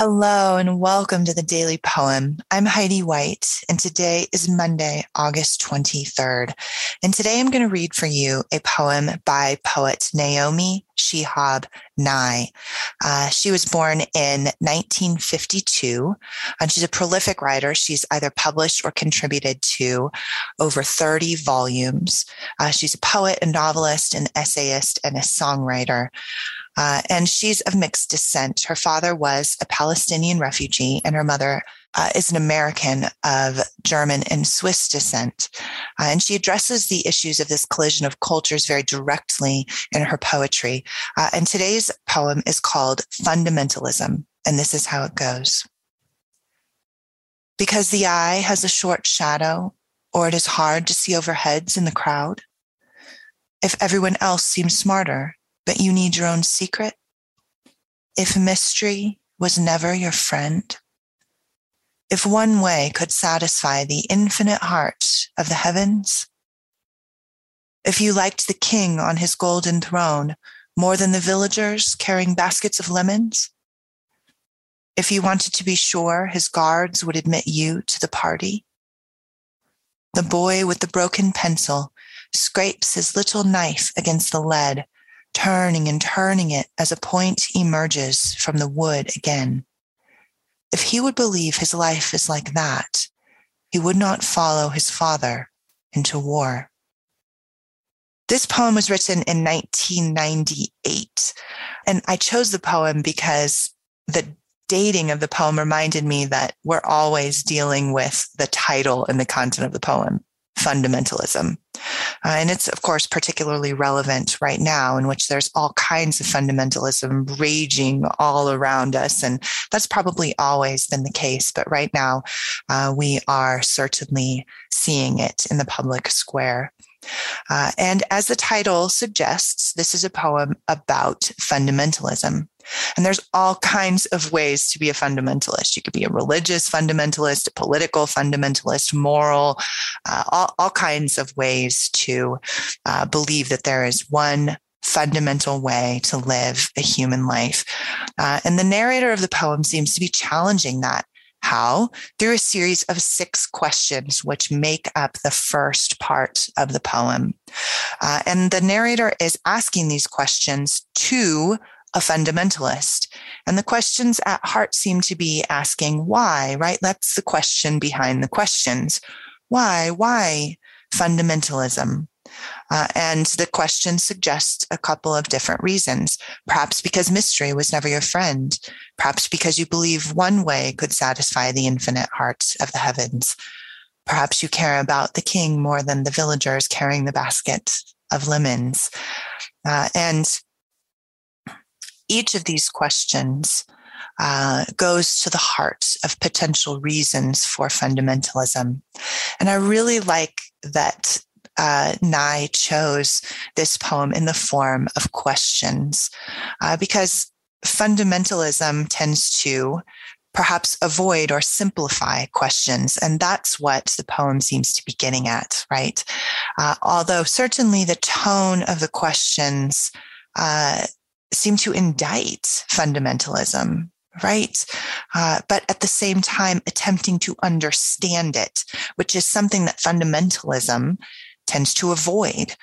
Hello and welcome to the Daily Poem. I'm Heidi White, and today is Monday, August 23rd. And today I'm going to read for you a poem by poet Naomi Shihab Nye. Uh, she was born in 1952, and she's a prolific writer. She's either published or contributed to over 30 volumes. Uh, she's a poet, a novelist, an essayist, and a songwriter. Uh, and she's of mixed descent. Her father was a Palestinian refugee, and her mother uh, is an American of German and Swiss descent. Uh, and she addresses the issues of this collision of cultures very directly in her poetry. Uh, and today's poem is called Fundamentalism. And this is how it goes. Because the eye has a short shadow, or it is hard to see over heads in the crowd. If everyone else seems smarter, but you need your own secret? If mystery was never your friend? If one way could satisfy the infinite heart of the heavens? If you liked the king on his golden throne more than the villagers carrying baskets of lemons? If you wanted to be sure his guards would admit you to the party? The boy with the broken pencil scrapes his little knife against the lead turning and turning it as a point emerges from the wood again. If he would believe his life is like that, he would not follow his father into war. This poem was written in 1998. And I chose the poem because the dating of the poem reminded me that we're always dealing with the title and the content of the poem fundamentalism. Uh, and it's, of course, particularly relevant right now, in which there's all kinds of fundamentalism raging all around us. And that's probably always been the case. But right now, uh, we are certainly seeing it in the public square. Uh, and as the title suggests, this is a poem about fundamentalism. And there's all kinds of ways to be a fundamentalist. You could be a religious fundamentalist, a political fundamentalist, moral, uh, all, all, kinds of ways to uh, believe that there is one fundamental way to live a human life. Uh, and the narrator of the poem seems to be challenging that. How? Through a series of six questions, which make up the first part of the poem. Uh, and the narrator is asking these questions to a fundamentalist. And the questions at heart seem to be asking why, right? That's the question behind the questions. Why? Why fundamentalism? Uh, and the question suggests a couple of different reasons. Perhaps because mystery was never your friend. Perhaps because you believe one way could satisfy the infinite hearts of the heavens. Perhaps you care about the king more than the villagers carrying the basket of lemons. Uh, and each of these questions uh, goes to the heart of potential reasons for fundamentalism. And I really like that uh, Nye chose this poem in the form of questions uh, because fundamentalism tends to perhaps avoid or simplify questions. And that's what the poem seems to be getting at, right? Uh, although certainly the tone of the questions uh, seem to indict fundamentalism right? Uh, but at the same time, attempting to understand it, which is something that fundamentalism tends to avoid,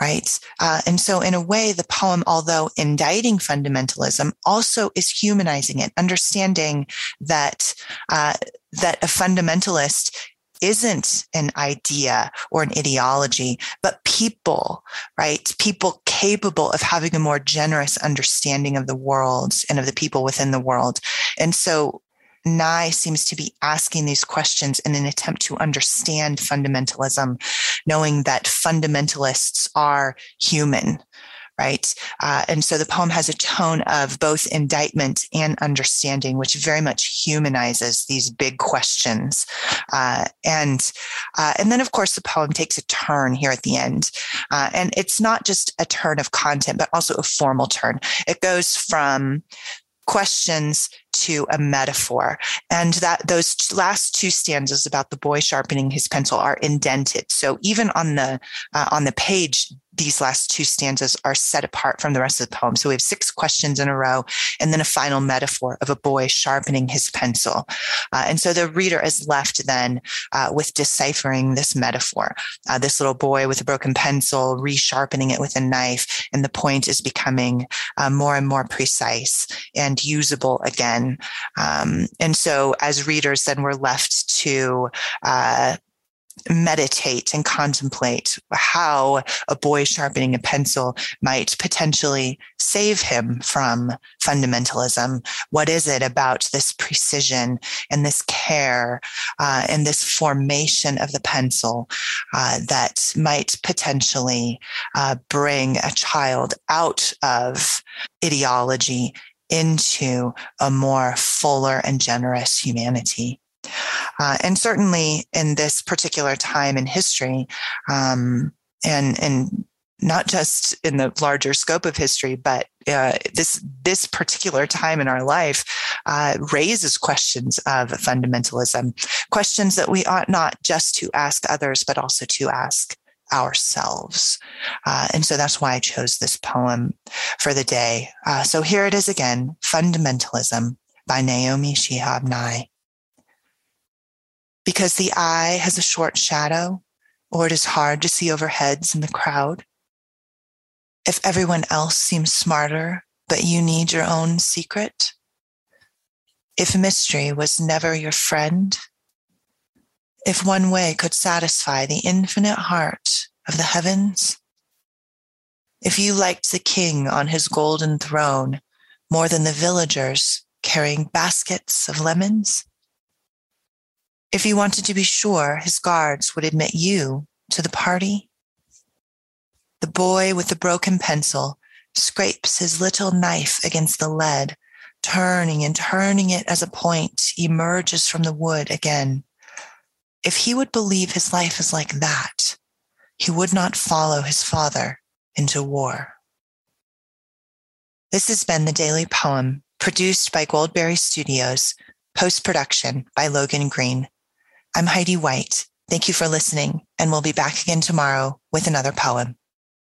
right? Uh, and so, in a way, the poem, although indicting fundamentalism, also is humanizing it, understanding that uh, that a fundamentalist isn't an idea or an ideology, but people, right? People capable of having a more generous understanding of the world and of the people within the world. And so Nye seems to be asking these questions in an attempt to understand fundamentalism, knowing that fundamentalists are human, right? Uh, and so the poem has a tone of both indictment and understanding, which very much humanizes these big questions. Uh, and uh, and then, of course, the poem takes a turn here at the end, uh, and it's not just a turn of content, but also a formal turn. It goes from questions to a metaphor. And that those last two stanzas about the boy sharpening his pencil are indented. So even on the uh, on the page these last two stanzas are set apart from the rest of the poem. So we have six questions in a row and then a final metaphor of a boy sharpening his pencil. Uh, and so the reader is left then uh, with deciphering this metaphor. Uh, this little boy with a broken pencil, resharpening it with a knife, and the point is becoming uh, more and more precise and usable again. Um, and so as readers, then we're left to uh, meditate and contemplate how a boy sharpening a pencil might potentially save him from fundamentalism. What is it about this precision and this care uh, and this formation of the pencil uh, that might potentially uh, bring a child out of ideology into a more fuller and generous humanity? Uh, and certainly in this particular time in history, um, and and not just in the larger scope of history, but uh, this this particular time in our life uh, raises questions of fundamentalism, questions that we ought not just to ask others, but also to ask ourselves. Uh, and so that's why I chose this poem for the day. Uh, so here it is again, Fundamentalism by Naomi Shihab Nye because the eye has a short shadow or it is hard to see over heads in the crowd. If everyone else seems smarter, but you need your own secret. If mystery was never your friend. If one way could satisfy the infinite heart of the heavens. If you liked the king on his golden throne more than the villagers carrying baskets of lemons if he wanted to be sure his guards would admit you to the party. The boy with the broken pencil scrapes his little knife against the lead, turning and turning it as a point emerges from the wood again. If he would believe his life is like that, he would not follow his father into war. This has been the Daily Poem produced by Goldberry Studios, post production by Logan Green. I'm Heidi White. Thank you for listening, and we'll be back again tomorrow with another poem.